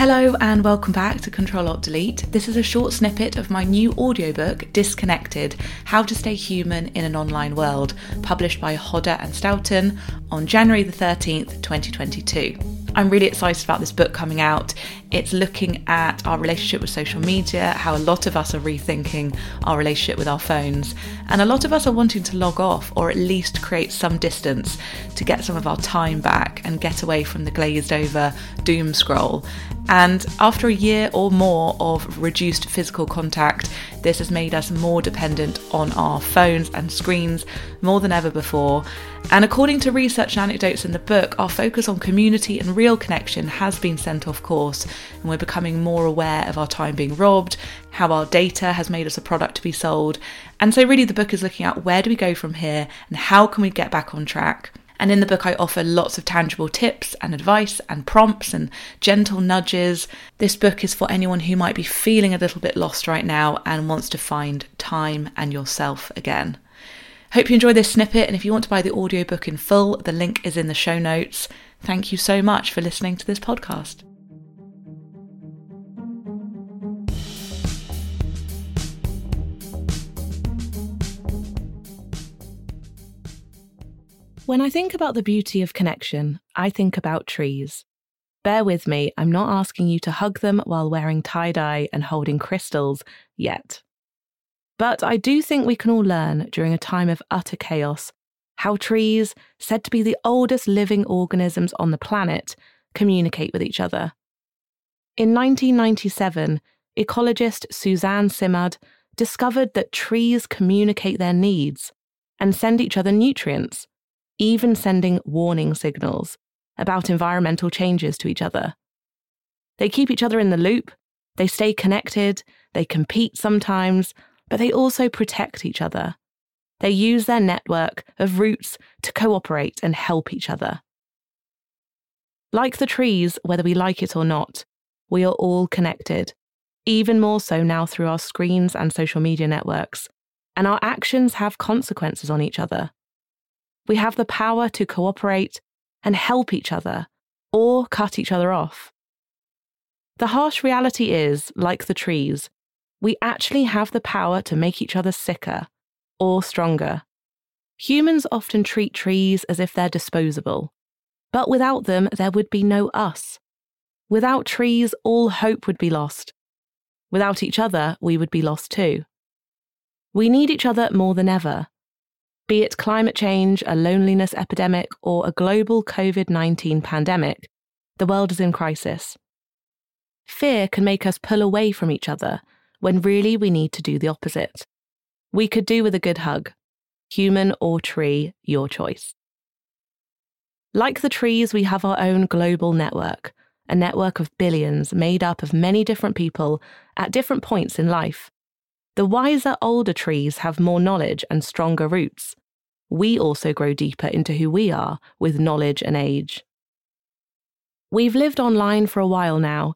Hello and welcome back to Control Alt Delete. This is a short snippet of my new audiobook, Disconnected How to Stay Human in an Online World, published by Hodder and Stoughton on January the 13th, 2022. I'm really excited about this book coming out. It's looking at our relationship with social media, how a lot of us are rethinking our relationship with our phones, and a lot of us are wanting to log off or at least create some distance to get some of our time back and get away from the glazed over doom scroll. And after a year or more of reduced physical contact, this has made us more dependent on our phones and screens more than ever before. And according to research and anecdotes in the book, our focus on community and real connection has been sent off course, and we're becoming more aware of our time being robbed, how our data has made us a product to be sold. And so, really, the book is looking at where do we go from here and how can we get back on track. And in the book, I offer lots of tangible tips and advice and prompts and gentle nudges. This book is for anyone who might be feeling a little bit lost right now and wants to find time and yourself again. Hope you enjoy this snippet, and if you want to buy the audiobook in full, the link is in the show notes. Thank you so much for listening to this podcast. When I think about the beauty of connection, I think about trees. Bear with me, I'm not asking you to hug them while wearing tie dye and holding crystals yet. But I do think we can all learn during a time of utter chaos how trees, said to be the oldest living organisms on the planet, communicate with each other. In 1997, ecologist Suzanne Simard discovered that trees communicate their needs and send each other nutrients even sending warning signals about environmental changes to each other. They keep each other in the loop, they stay connected, they compete sometimes, but they also protect each other. They use their network of roots to cooperate and help each other. Like the trees, whether we like it or not, we are all connected, even more so now through our screens and social media networks, and our actions have consequences on each other. We have the power to cooperate and help each other or cut each other off. The harsh reality is, like the trees, we actually have the power to make each other sicker or stronger. Humans often treat trees as if they're disposable, but without them, there would be no us. Without trees, all hope would be lost. Without each other, we would be lost too. We need each other more than ever, be it climate change, a loneliness epidemic, or a global COVID 19 pandemic, the world is in crisis. Fear can make us pull away from each other when really we need to do the opposite. We could do with a good hug. Human or tree, your choice. Like the trees, we have our own global network, a network of billions made up of many different people at different points in life. The wiser older trees have more knowledge and stronger roots we also grow deeper into who we are with knowledge and age. We've lived online for a while now,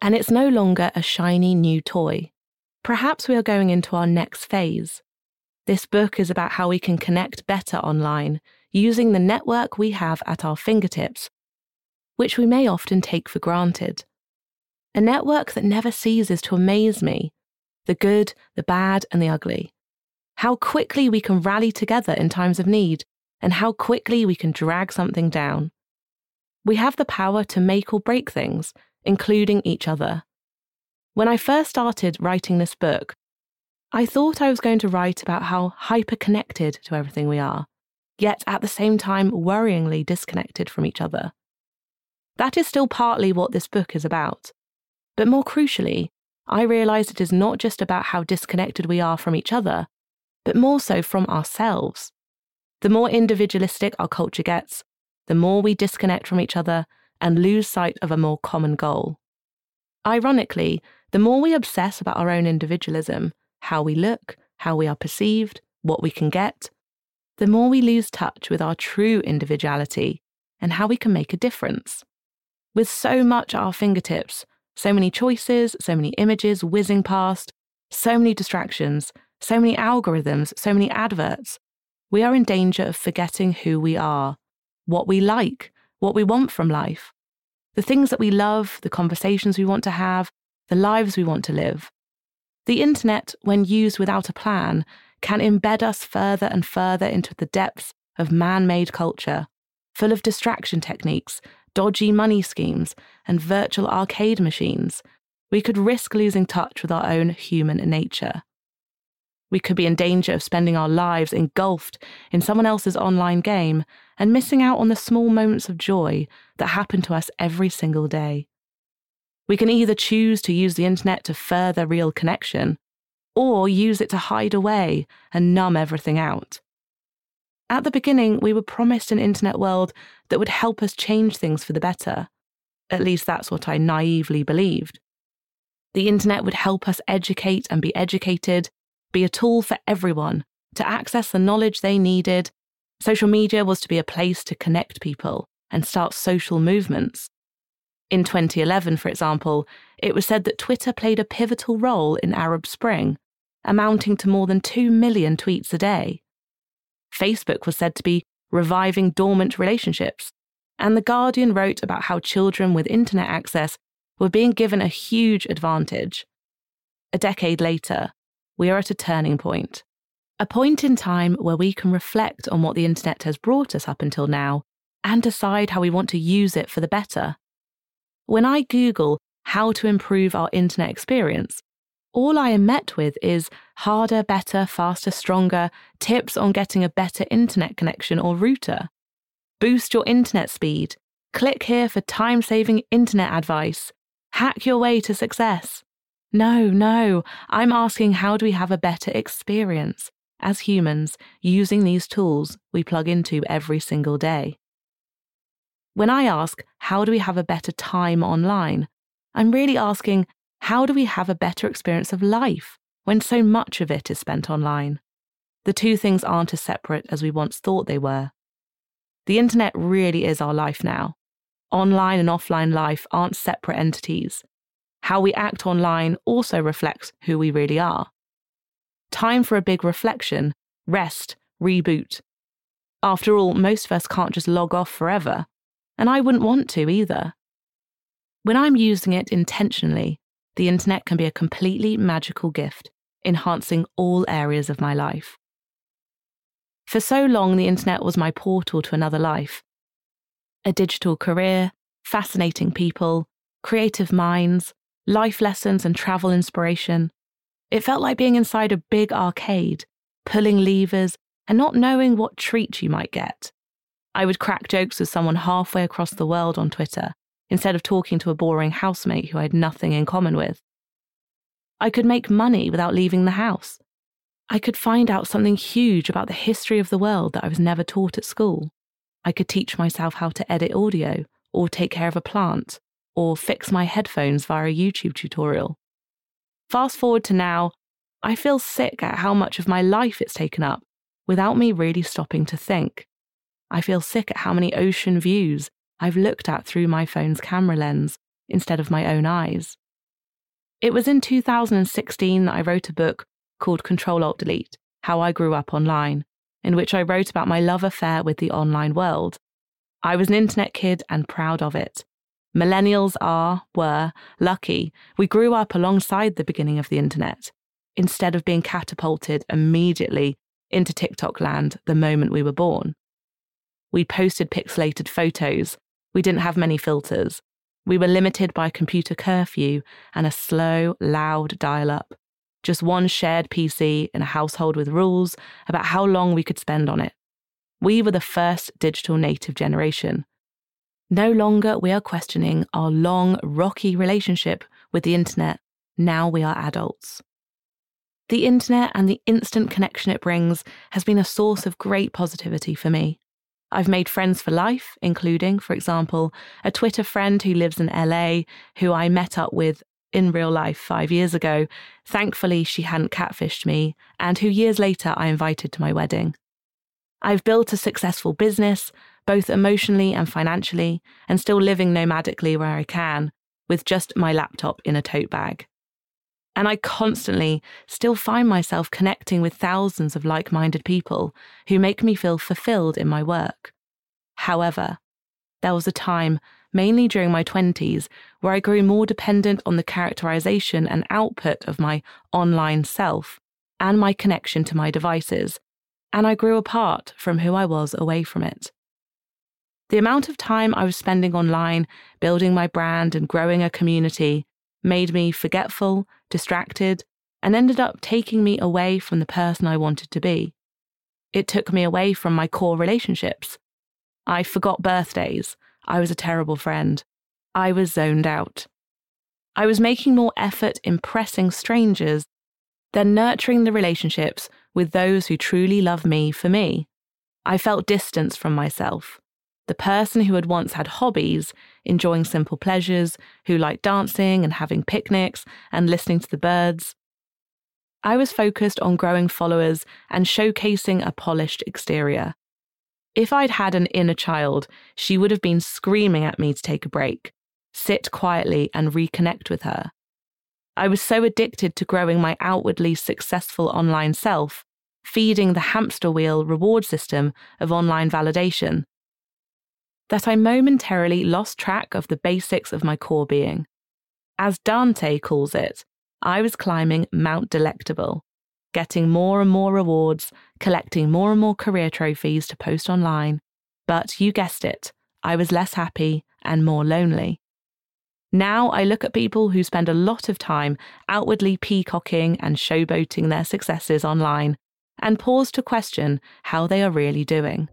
and it's no longer a shiny new toy. Perhaps we are going into our next phase. This book is about how we can connect better online using the network we have at our fingertips, which we may often take for granted. A network that never ceases to amaze me the good, the bad, and the ugly how quickly we can rally together in times of need, and how quickly we can drag something down. We have the power to make or break things, including each other. When I first started writing this book, I thought I was going to write about how hyper connected to everything we are, yet at the same time worryingly disconnected from each other. That is still partly what this book is about. But more crucially, I realised it is not just about how disconnected we are from each other, but more so from ourselves. The more individualistic our culture gets, the more we disconnect from each other and lose sight of a more common goal. Ironically, the more we obsess about our own individualism, how we look, how we are perceived, what we can get, the more we lose touch with our true individuality and how we can make a difference. With so much at our fingertips, so many choices, so many images whizzing past, so many distractions, so many algorithms, so many adverts, we are in danger of forgetting who we are, what we like, what we want from life. the things that we love, the conversations we want to have, the lives we want to live. The internet, when used without a plan, can embed us further and further into the depths of man made culture, full of distraction techniques, dodgy money schemes, and virtual arcade machines. We could risk losing touch with our own human nature. We could be in danger of spending our lives engulfed in someone else's online game and missing out on the small moments of joy that happen to us every single day. We can either choose to use the internet to further real connection, or use it to hide away and numb everything out. At the beginning, we were promised an internet world that would help us change things for the better. At least that's what I naively believed. The internet would help us educate and be educated, be a tool for everyone to access the knowledge they needed. Social media was to be a place to connect people and start social movements. In 2011, for example, it was said that Twitter played a pivotal role in Arab Spring, amounting to more than 2 million tweets a day. Facebook was said to be reviving dormant relationships, and The Guardian wrote about how children with internet access were being given a huge advantage. A decade later, we are at a turning point. A point in time where we can reflect on what the internet has brought us up until now and decide how we want to use it for the better. When I Google how to improve our internet experience, all I am met with is harder, better, faster, stronger tips on getting a better internet connection or router. Boost your internet speed. Click here for time saving internet advice. Hack your way to success. No, no, I'm asking how do we have a better experience as humans using these tools we plug into every single day? When I ask, how do we have a better time online? I'm really asking, how do we have a better experience of life when so much of it is spent online? The two things aren't as separate as we once thought they were. The internet really is our life now. Online and offline life aren't separate entities. How we act online also reflects who we really are. Time for a big reflection, rest, reboot. After all, most of us can't just log off forever and I wouldn't want to either. When I'm using it intentionally, the internet can be a completely magical gift, enhancing all areas of my life. For so long, the internet was my portal to another life a digital career, fascinating people, creative minds, life lessons, and travel inspiration. It felt like being inside a big arcade, pulling levers and not knowing what treat you might get. I would crack jokes with someone halfway across the world on Twitter instead of talking to a boring housemate who I had nothing in common with. I could make money without leaving the house. I could find out something huge about the history of the world that I was never taught at school. I could teach myself how to edit audio, or take care of a plant, or fix my headphones via a YouTube tutorial. Fast forward to now, I feel sick at how much of my life it's taken up without me really stopping to think. I feel sick at how many ocean views I've looked at through my phone's camera lens instead of my own eyes. It was in 2016 that I wrote a book called Control Alt Delete How I Grew Up Online, in which I wrote about my love affair with the online world. I was an internet kid and proud of it. Millennials are, were, lucky we grew up alongside the beginning of the internet, instead of being catapulted immediately into TikTok land the moment we were born. We posted pixelated photos. We didn't have many filters. We were limited by computer curfew and a slow, loud dial up. Just one shared PC in a household with rules about how long we could spend on it. We were the first digital native generation. No longer we are questioning our long, rocky relationship with the internet. Now we are adults. The internet and the instant connection it brings has been a source of great positivity for me. I've made friends for life, including, for example, a Twitter friend who lives in LA who I met up with in real life five years ago. Thankfully, she hadn't catfished me, and who years later I invited to my wedding. I've built a successful business, both emotionally and financially, and still living nomadically where I can, with just my laptop in a tote bag. And I constantly still find myself connecting with thousands of like minded people who make me feel fulfilled in my work. However, there was a time mainly during my 20s, where I grew more dependent on the characterization and output of my online self and my connection to my devices, and I grew apart from who I was away from it. The amount of time I was spending online, building my brand and growing a community, made me forgetful, distracted, and ended up taking me away from the person I wanted to be. It took me away from my core relationships. I forgot birthdays. I was a terrible friend. I was zoned out. I was making more effort impressing strangers than nurturing the relationships with those who truly love me for me. I felt distance from myself. The person who had once had hobbies, enjoying simple pleasures, who liked dancing and having picnics and listening to the birds. I was focused on growing followers and showcasing a polished exterior. If I'd had an inner child, she would have been screaming at me to take a break, sit quietly, and reconnect with her. I was so addicted to growing my outwardly successful online self, feeding the hamster wheel reward system of online validation, that I momentarily lost track of the basics of my core being. As Dante calls it, I was climbing Mount Delectable, getting more and more rewards, collecting more and more career trophies to post online. But you guessed it, I was less happy and more lonely. Now I look at people who spend a lot of time outwardly peacocking and showboating their successes online and pause to question how they are really doing.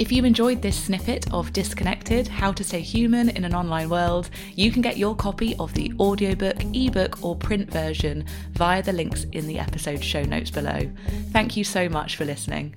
If you enjoyed this snippet of Disconnected How to Stay Human in an Online World, you can get your copy of the audiobook, ebook, or print version via the links in the episode show notes below. Thank you so much for listening.